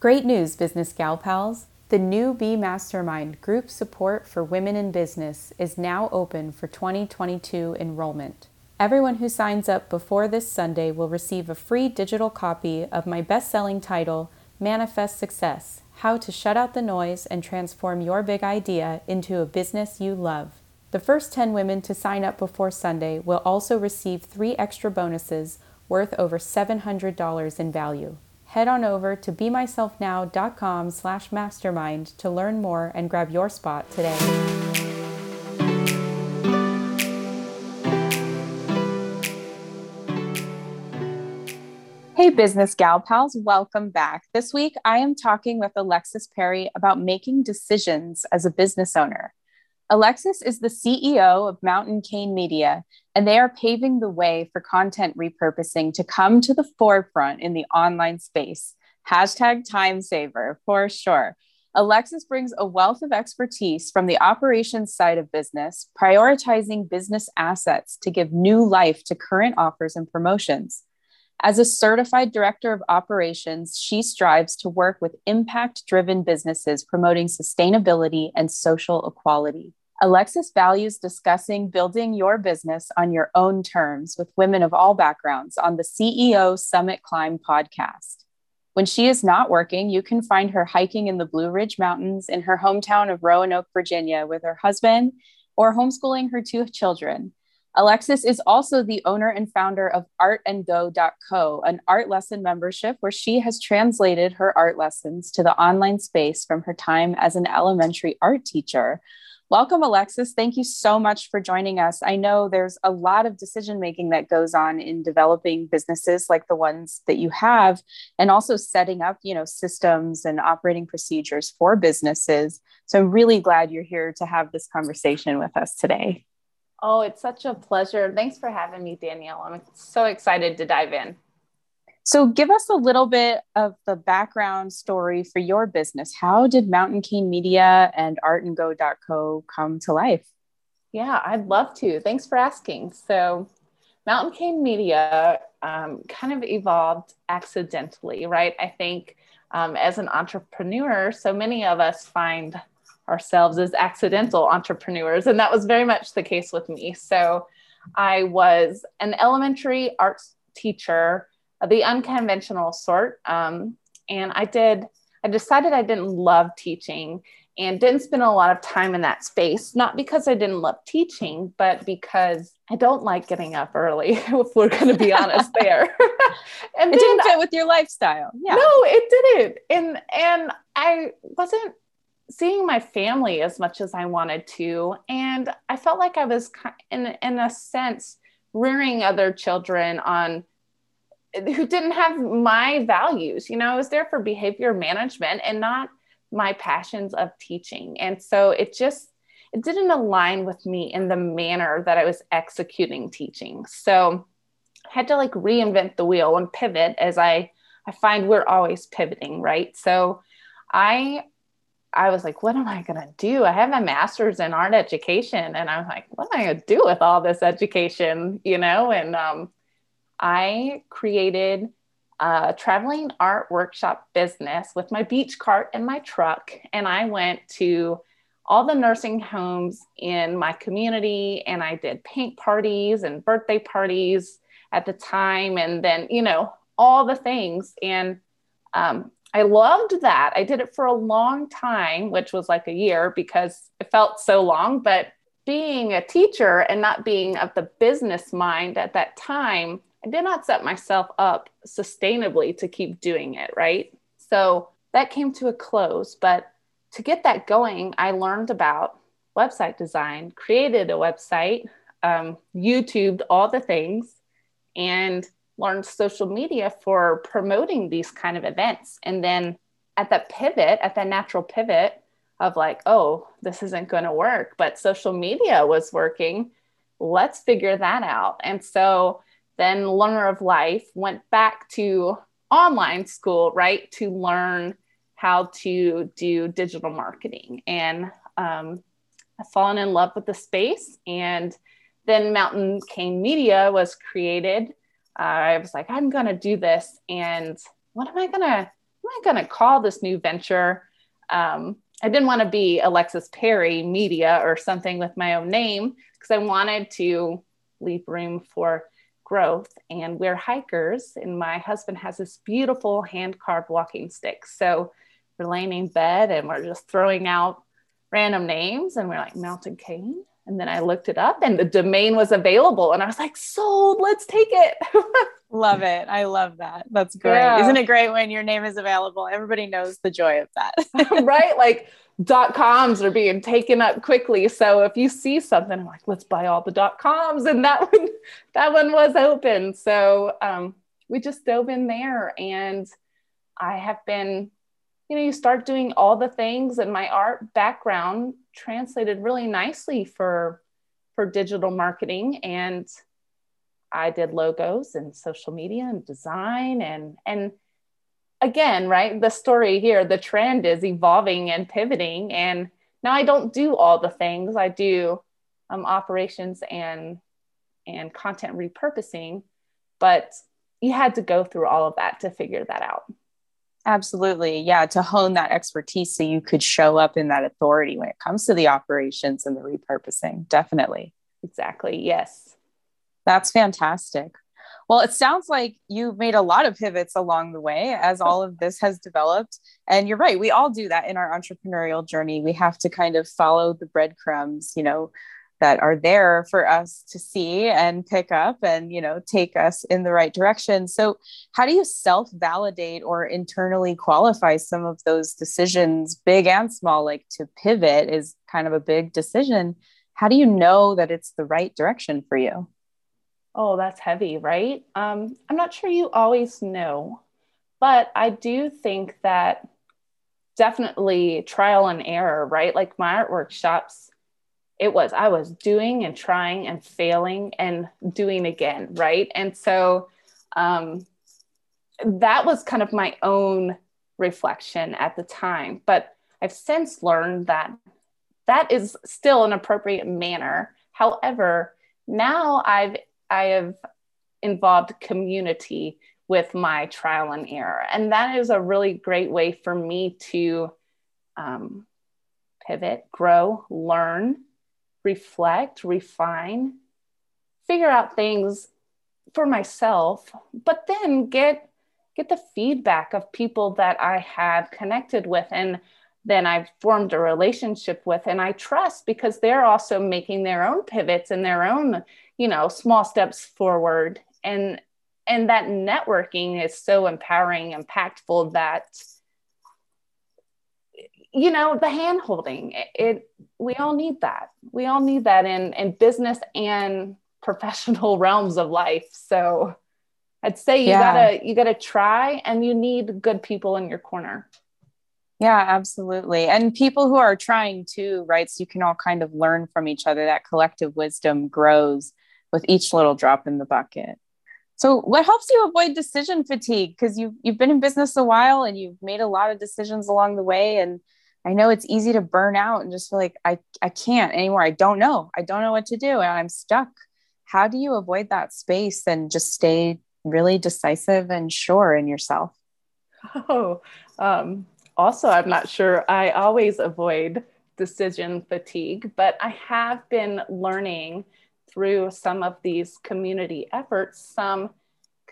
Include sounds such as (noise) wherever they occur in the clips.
Great news, Business Gal Pals! The new B Mastermind group support for women in business is now open for 2022 enrollment. Everyone who signs up before this Sunday will receive a free digital copy of my best selling title, Manifest Success How to Shut Out the Noise and Transform Your Big Idea into a Business You Love. The first 10 women to sign up before Sunday will also receive three extra bonuses worth over $700 in value. Head on over to bemyselfnow.com slash mastermind to learn more and grab your spot today. Hey, business gal pals, welcome back. This week, I am talking with Alexis Perry about making decisions as a business owner. Alexis is the CEO of Mountain Cane Media, and they are paving the way for content repurposing to come to the forefront in the online space. Hashtag time saver for sure. Alexis brings a wealth of expertise from the operations side of business, prioritizing business assets to give new life to current offers and promotions. As a certified director of operations, she strives to work with impact driven businesses promoting sustainability and social equality. Alexis values discussing building your business on your own terms with women of all backgrounds on the CEO Summit Climb podcast. When she is not working, you can find her hiking in the Blue Ridge Mountains in her hometown of Roanoke, Virginia, with her husband or homeschooling her two children. Alexis is also the owner and founder of artandgo.co, an art lesson membership where she has translated her art lessons to the online space from her time as an elementary art teacher. Welcome, Alexis. Thank you so much for joining us. I know there's a lot of decision making that goes on in developing businesses like the ones that you have, and also setting up, you know, systems and operating procedures for businesses. So I'm really glad you're here to have this conversation with us today. Oh, it's such a pleasure. Thanks for having me, Danielle. I'm so excited to dive in. So, give us a little bit of the background story for your business. How did Mountain Cane Media and artandgo.co come to life? Yeah, I'd love to. Thanks for asking. So, Mountain Cane Media um, kind of evolved accidentally, right? I think um, as an entrepreneur, so many of us find ourselves as accidental entrepreneurs. And that was very much the case with me. So I was an elementary arts teacher, the unconventional sort. Um, and I did, I decided I didn't love teaching and didn't spend a lot of time in that space, not because I didn't love teaching, but because I don't like getting up early, (laughs) if we're going to be honest (laughs) there. (laughs) and it didn't fit with your lifestyle. Yeah. No, it didn't. And and I wasn't seeing my family as much as I wanted to. And I felt like I was, in, in a sense, rearing other children on who didn't have my values. You know, I was there for behavior management and not my passions of teaching. And so it just, it didn't align with me in the manner that I was executing teaching. So I had to like reinvent the wheel and pivot as I I find we're always pivoting, right? So I I was like, what am I going to do? I have my master's in art education. And I was like, what am I going to do with all this education? You know, and um, I created a traveling art workshop business with my beach cart and my truck. And I went to all the nursing homes in my community and I did paint parties and birthday parties at the time. And then, you know, all the things. And um, I loved that. I did it for a long time, which was like a year because it felt so long. But being a teacher and not being of the business mind at that time, I did not set myself up sustainably to keep doing it. Right. So that came to a close. But to get that going, I learned about website design, created a website, um, YouTubed all the things, and learned social media for promoting these kind of events. And then at that pivot, at that natural pivot of like, oh, this isn't going to work, but social media was working. Let's figure that out. And so then Learner of Life went back to online school, right, to learn how to do digital marketing. And um, I've fallen in love with the space. And then Mountain Cane Media was created uh, I was like, I'm gonna do this, and what am I gonna what am I going to call this new venture? Um, I didn't want to be Alexis Perry Media or something with my own name because I wanted to leave room for growth. And we're hikers, and my husband has this beautiful hand carved walking stick. So we're laying in bed and we're just throwing out random names, and we're like, Mountain Cane. And then I looked it up and the domain was available. And I was like, sold, let's take it. (laughs) love it. I love that. That's great. Yeah. Isn't it great when your name is available? Everybody knows the joy of that. (laughs) right? Like dot coms are being taken up quickly. So if you see something, I'm like, let's buy all the dot coms. And that (laughs) one, that one was open. So um, we just dove in there and I have been you know you start doing all the things and my art background translated really nicely for for digital marketing. And i did logos and social media and design and and again right the story here the trend is evolving and pivoting. And now i don't do all the things. I do um, operations and and content repurposing but you had to go through all of that to figure that out Absolutely. Yeah. To hone that expertise so you could show up in that authority when it comes to the operations and the repurposing. Definitely. Exactly. Yes. That's fantastic. Well, it sounds like you've made a lot of pivots along the way as (laughs) all of this has developed. And you're right. We all do that in our entrepreneurial journey. We have to kind of follow the breadcrumbs, you know, that are there for us to see and pick up and you know take us in the right direction. So how do you self validate or internally qualify some of those decisions big and small like to pivot is kind of a big decision? How do you know that it's the right direction for you? Oh that's heavy right? Um, i'm not sure you always know but i do think that definitely trial and error right? Like my art workshops it was i was doing and trying and failing and doing again right? And so um, that was kind of my own reflection at the time but i've since learned that that is still an appropriate manner. However now i've i have involved community with my trial and error and that is a really great way for me to um, pivot grow learn reflect, refine, figure out things for myself, but then get get the feedback of people that I have connected with and then I've formed a relationship with and I trust because they're also making their own pivots and their own, you know, small steps forward. And and that networking is so empowering, impactful that you know the hand holding it, it, we all need that. We all need that in in business and professional (laughs) realms of life. So i'd say you yeah. gotta you gotta try and you need good people in your corner. Yeah absolutely. And people who are trying too right? So you can all kind of learn from each other. That collective wisdom grows with each little drop in the bucket. So what helps you avoid decision fatigue? Because you've, you've been in business a while and you've made a lot of decisions along the way and I know it's easy to burn out and just feel like I, I can't anymore. I don't know. I don't know what to do and I'm stuck. How do you avoid that space and just stay really decisive and sure in yourself? Oh, um, also, I'm not sure. I always avoid decision fatigue, but I have been learning through some of these community efforts some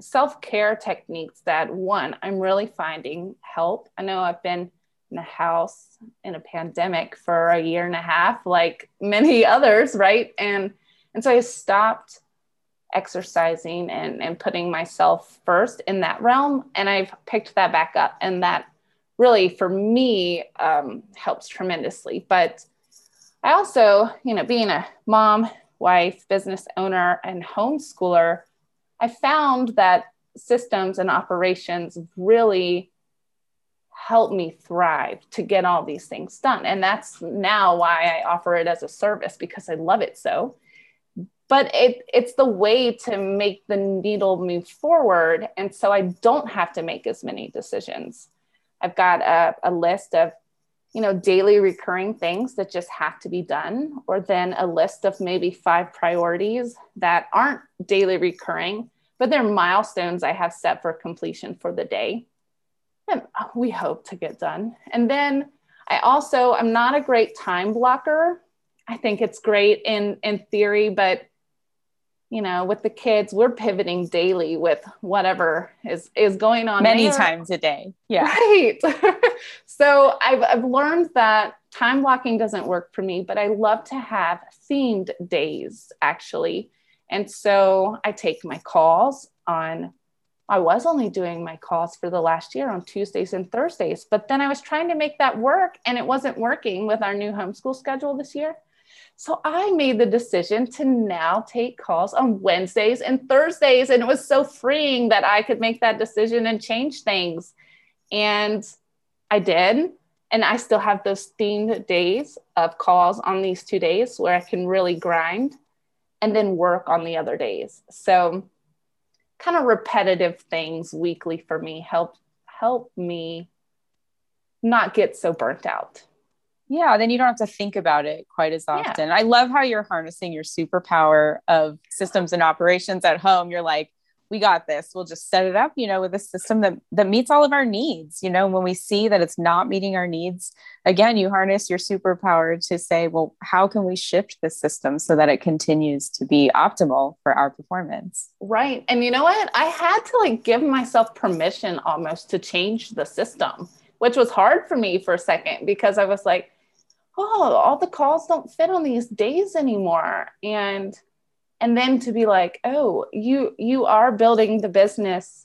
self care techniques that one, I'm really finding help. I know I've been in a house in a pandemic for a year and a half, like many (laughs) others, right? And and so I stopped exercising and, and putting myself first in that realm. And I've picked that back up. And that really, for me, um, helps tremendously. But I also, you know, being a mom, wife, business owner, and homeschooler, I found that systems and operations really help me thrive to get all these things done. And that's now why I offer it as a service because I love it so. But it, it's the way to make the needle move forward. And so I don't have to make as many decisions. I've got a, a list of you know daily recurring things that just have to be done or then a list of maybe five priorities that aren't daily recurring but they're milestones i have set for completion for the day Uh, we hope to get done. And then I also, I'm not a great time blocker. I think it's great in in theory, but you know, with the kids, we're pivoting daily with whatever is is going on many there. times a day. Yeah. Right. (laughs) so I've I've learned that time blocking doesn't work for me, but I love to have themed days actually. And so I take my calls on I was only doing my calls for the last year on Tuesdays and Thursdays, but then I was trying to make that work and it wasn't working with our new homeschool schedule this year. So I made the decision to now take calls on Wednesdays and Thursdays. And it was so freeing that I could make that decision and change things. And I did. And I still have those themed days of calls on these two days where I can really grind and then work on the other days. So kind of repetitive things weekly for me help help me not get so burnt out. Yeah, then you don't have to think about it quite as often. Yeah. I love how you're harnessing your superpower of systems and operations at home. You're like, we got this. We'll just set it up, you know, with a system that that meets all of our needs. You know, when we see that it's not meeting our needs, again, you harness your superpower to say, well, how can we shift the system so that it continues to be optimal for our performance? Right. And you know what? I had to like give myself permission almost to change the system, which was hard for me for a second because I was like, oh, all the calls don't fit on these days anymore. And and then to be like oh you you are building the business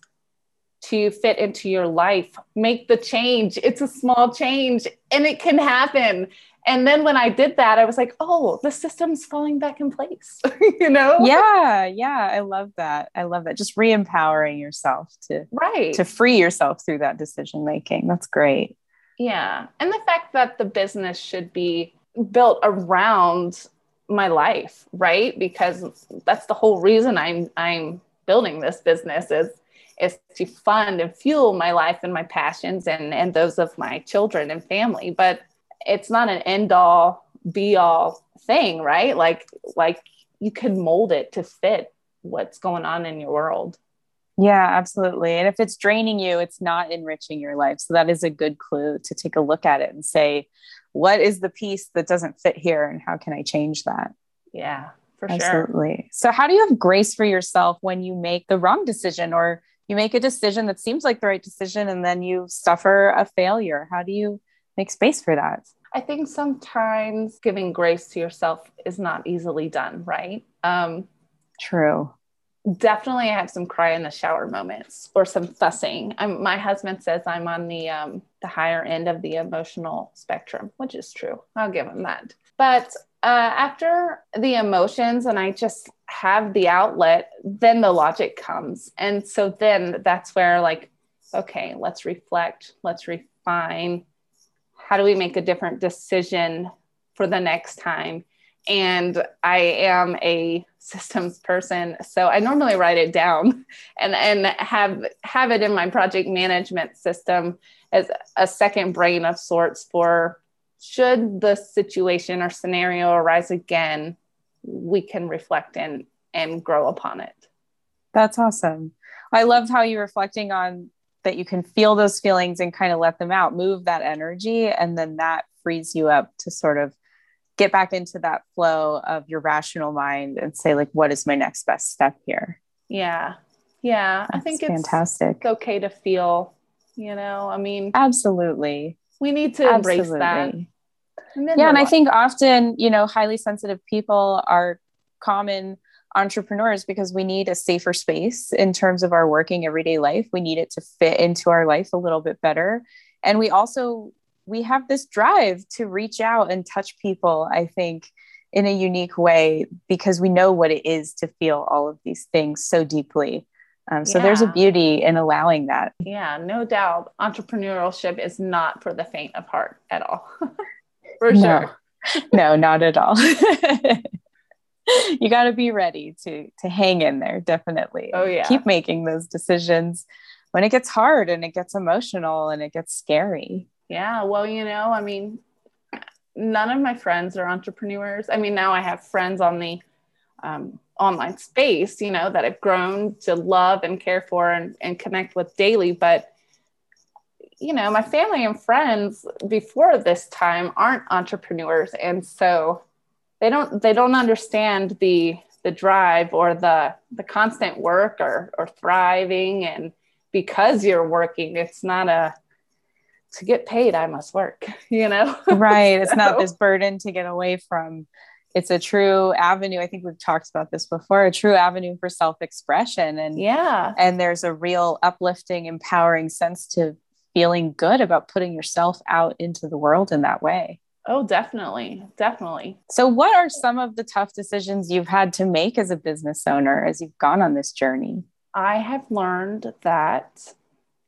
to fit into your life. Make the change. It's a small change and it can happen. And then when i did that i was like oh the system's falling back in place (laughs) you know? Yeah yeah i love that. I love that. Just re-empowering yourself to right. to free yourself through that decision making. That's great. Yeah and the fact that the business should be built around my life, right? Because that's the whole reason I'm I'm building this business is is to fund and fuel my life and my passions and and those of my children and family. But it's not an end all be all thing, right? Like like you can mold it to fit what's going on in your world. Yeah, absolutely. And if it's draining you, it's not enriching your life. So that is a good clue to take a look at it and say, what is the piece that doesn't fit here and how can I change that? Yeah, for absolutely. sure. Absolutely. So, how do you have grace for yourself when you make the wrong decision or you make a decision that seems like the right decision and then you suffer a failure? How do you make space for that? I think sometimes giving grace to yourself is not easily done, right? Um, True definitely I have some cry in the shower moments or some fussing. I'm, my husband says I'm on the um, the higher end of the emotional spectrum, which is true. I'll give him that. But uh, after the emotions and I just have the outlet, then the logic comes, and so then that's where like, okay, let's reflect, let's refine. How do we make a different decision for the next time? And I am a systems person, so I normally write it down (laughs) and and have have it in my project management system as a second brain of sorts for should the situation or scenario arise again, we can reflect and and grow upon it. That's awesome. I loved how you're reflecting on that you can feel those feelings and kind of let them out, move that energy, and then that frees you up to sort of get back into that flow of your rational mind and say like what is my next best step here? Yeah. Yeah. That's i think it's fantastic. it's okay to feel you know? I mean absolutely. we need to absolutely. embrace that. And yeah and i think often you know highly sensitive people are common entrepreneurs because we need a safer space in terms of our working everyday life. We need it to fit into our life a little bit better. And we also we have this drive to reach out and touch people, I think, in a unique way because we know what it is to feel all of these things so deeply. Um, so yeah. there's a beauty in allowing that. Yeah, no doubt. Entrepreneurship is not for the faint of heart at all. (laughs) for no. sure. (laughs) no, not at all. (laughs) you got to be ready to to hang in there definitely. Oh yeah. Keep making those decisions when it gets hard and it gets emotional and it gets scary. Yeah, well, you know, I mean, none of my friends are entrepreneurs. I mean, now I have friends on the um, online space, you know, that I've grown to love and care for and, and connect with daily. But you know, my family and friends before this time aren't entrepreneurs. And so they don't they don't understand the the drive or the the constant work or or thriving and because you're working, it's not a to get paid, I must work, (laughs) you know? right. It's (laughs) so. not this burden to get away from. It's a true avenue. I think we've talked about this before, a true avenue for self-expression. And yeah. And there's a real uplifting, empowering sense to feeling good about putting yourself out into the world in that way. Oh, definitely. Definitely. So, what are some of the tough decisions you've had to make as a business owner as you've gone on this journey? I have learned that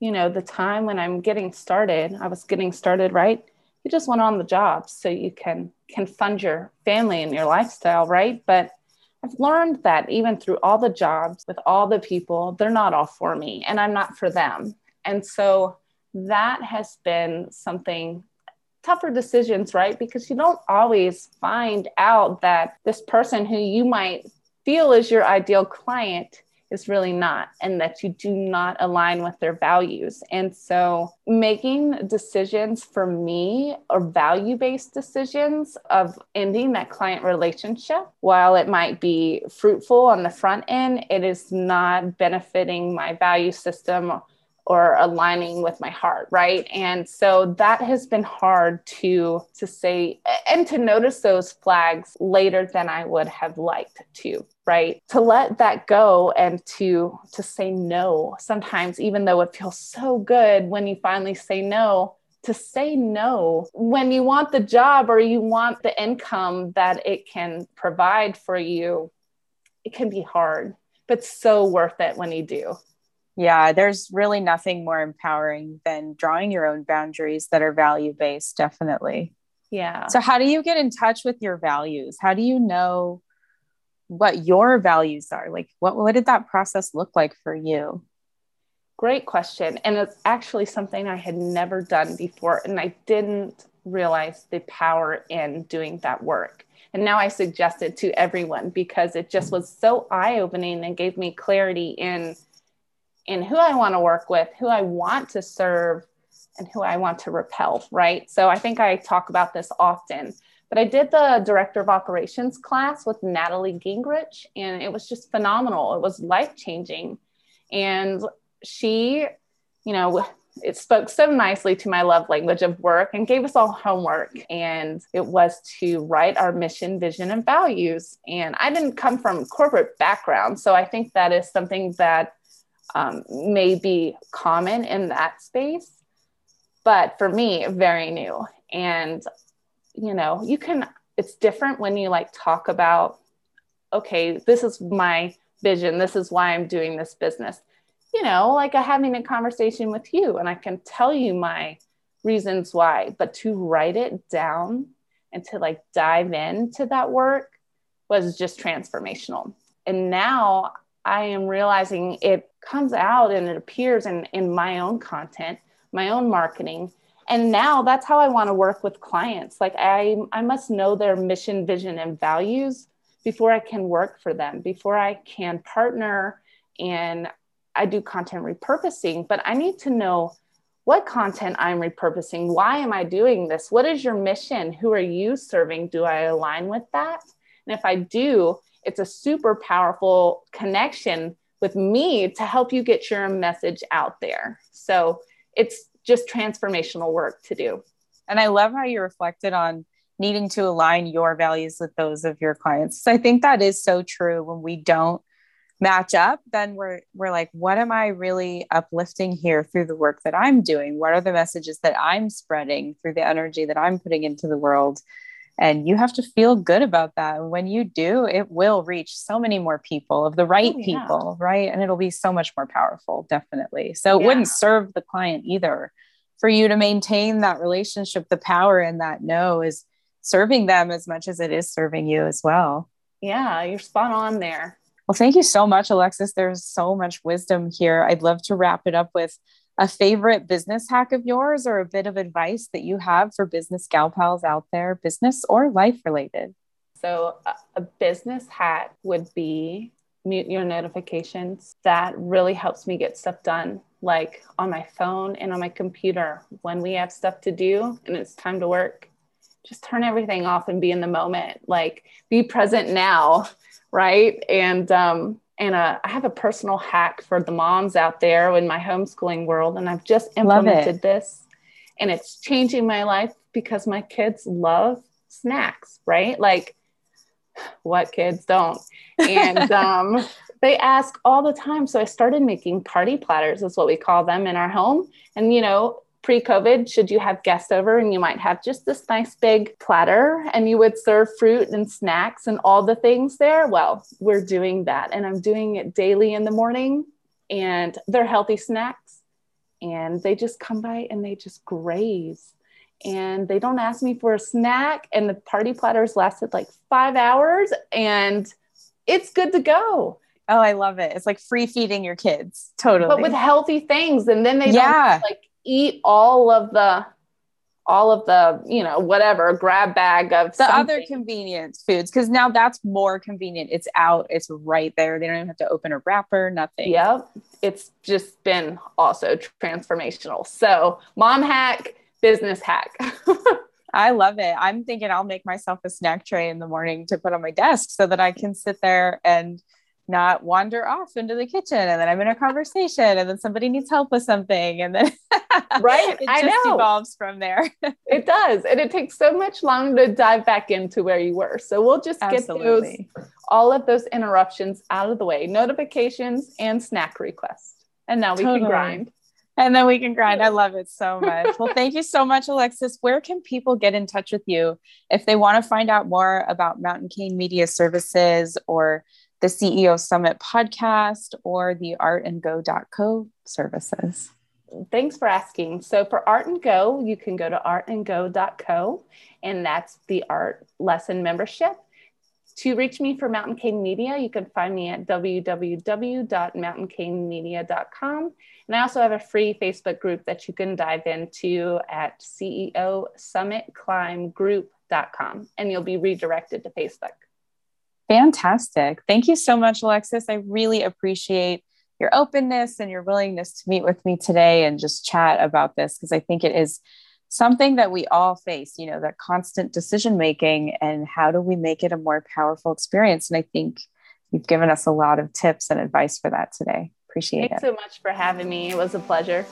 you know, the time when I'm getting started, I was getting started right. You just went on the job so you can can fund your family and your lifestyle, right? But I've learned that even through all the jobs with all the people, they're not all for me and I'm not for them. And so that has been something tougher decisions, right? Because you don't always find out that this person who you might feel is your ideal client is really not, and that you do not align with their values. And so, making decisions for me or value based decisions of ending that client relationship, while it might be fruitful on the front end, it is not benefiting my value system or aligning with my heart right? And so that has been hard to to say and to notice those flags later than i would have liked to right? To let that go and to to say no sometimes even though it feels so good when you finally say no to say no when you want the job or you want the income that it can provide for you it can be hard but so worth it when you do yeah, there's really nothing more empowering than drawing your own boundaries that are value based, definitely. Yeah. So, how do you get in touch with your values? How do you know what your values are? Like, what, what did that process look like for you? Great question. And it's actually something I had never done before. And I didn't realize the power in doing that work. And now I suggest it to everyone because it just was so eye opening and gave me clarity in in who I want to work with, who I want to serve, and who I want to repel, right? So I think I talk about this often. But I did the director of operations class with Natalie Gingrich, and it was just phenomenal. It was life changing. And she, you know, it spoke so nicely to my love language of work and gave us all homework. And it was to write our mission, vision, and values. And I didn't come from corporate background. So I think that is something that um, may be common in that space, but for me, very new. And, you know, you can, it's different when you like talk about, okay, this is my vision, this is why I'm doing this business. You know, like a, having a conversation with you, and I can tell you my reasons why, but to write it down and to like dive into that work was just transformational. And now I am realizing it comes out and it appears in, in my own content, my own marketing. And now that's how I want to work with clients. Like I, I must know their mission, vision, and values before I can work for them, before I can partner and I do content repurposing, but I need to know what content I'm repurposing. Why am I doing this? What is your mission? Who are you serving? Do I align with that? And if I do, it's a super powerful connection with me to help you get your message out there. So it's just transformational work to do. And I love how you reflected on needing to align your values with those of your clients. So I think that is so true when we don't match up then we're we're like what am i really uplifting here through the work that i'm doing what are the messages that i'm spreading through the energy that i'm putting into the world and you have to feel good about that. And when you do it will reach so many more people of the right oh, yeah. people right? And it'll be so much more powerful definitely. So it yeah. wouldn't serve the client either. For you to maintain that relationship the power in that no is serving them as much as it is serving you as well. Yeah you're spot on there. Well thank you so much alexis. There's so much wisdom here. I'd love to wrap it up with a favorite business hack of yours or a bit of advice that you have for business gal pals out there, business or life related? So, a business hack would be mute your notifications. That really helps me get stuff done like on my phone and on my computer when we have stuff to do and it's time to work. Just turn everything off and be in the moment. Like be present now, (laughs) right? And um, and uh, I have a personal hack for the moms out there in my homeschooling world, and I've just implemented this, and it's changing my life because my kids love snacks, right? Like what kids don't, and (laughs) um, they ask all the time. So I started making party platters, is what we call them in our home. And, you know, pre COVID, should you have guests over and you might have just this nice big platter and you would serve fruit and snacks and all the things there? Well, we're doing that. And I'm doing it daily in the morning. And they're healthy snacks. And they just come by and they just graze. And they don't ask me for a snack. And the party platters lasted like five hours. And it's good to go. Oh, I love it. It's like free feeding your kids. Totally. But with healthy things. And then they yeah. don't like eat all of the all of the, you know, whatever grab bag of the something. other convenience foods. Cause now that's more convenient. It's out, it's right there. They don't even have to open a wrapper, nothing. Yep. It's just been also transformational. So mom hack, business hack. (laughs) I love it. I'm thinking I'll make myself a snack tray in the morning to put on my desk so that I can sit there and not wander off into the kitchen and then I'm in a conversation and then somebody needs help with something and then (laughs) right it I just know. evolves from there. (laughs) it does. And it takes so much longer to dive back into where you were. So we'll just Absolutely. get those all of those interruptions out of the way, notifications and snack requests. And now we totally. can grind. And then we can grind. I love it so much. well, thank you so much, Alexis. Where can people get in touch with you if they want to find out more about Mountain Cane Media Services or the CEO Summit podcast or the Art and artandgo.co services? Thanks for asking. So for Art and Go, you can go to artandgo.co, and that's the art lesson membership. To reach me for Mountain Cane Media, you can find me at www.mountaincanemedia.com. And I also have a free Facebook group that you can dive into at CEO Summit Climb Group.com, and you'll be redirected to Facebook. Fantastic. Thank you so much, Alexis. I really appreciate your openness and your willingness to meet with me today and just chat about this because I think it is something that we all face, you know, that constant decision making and how do we make it a more powerful experience. And I think you've given us a lot of tips and advice for that today. Appreciate Thanks it. Thanks so much for having me. It was a pleasure.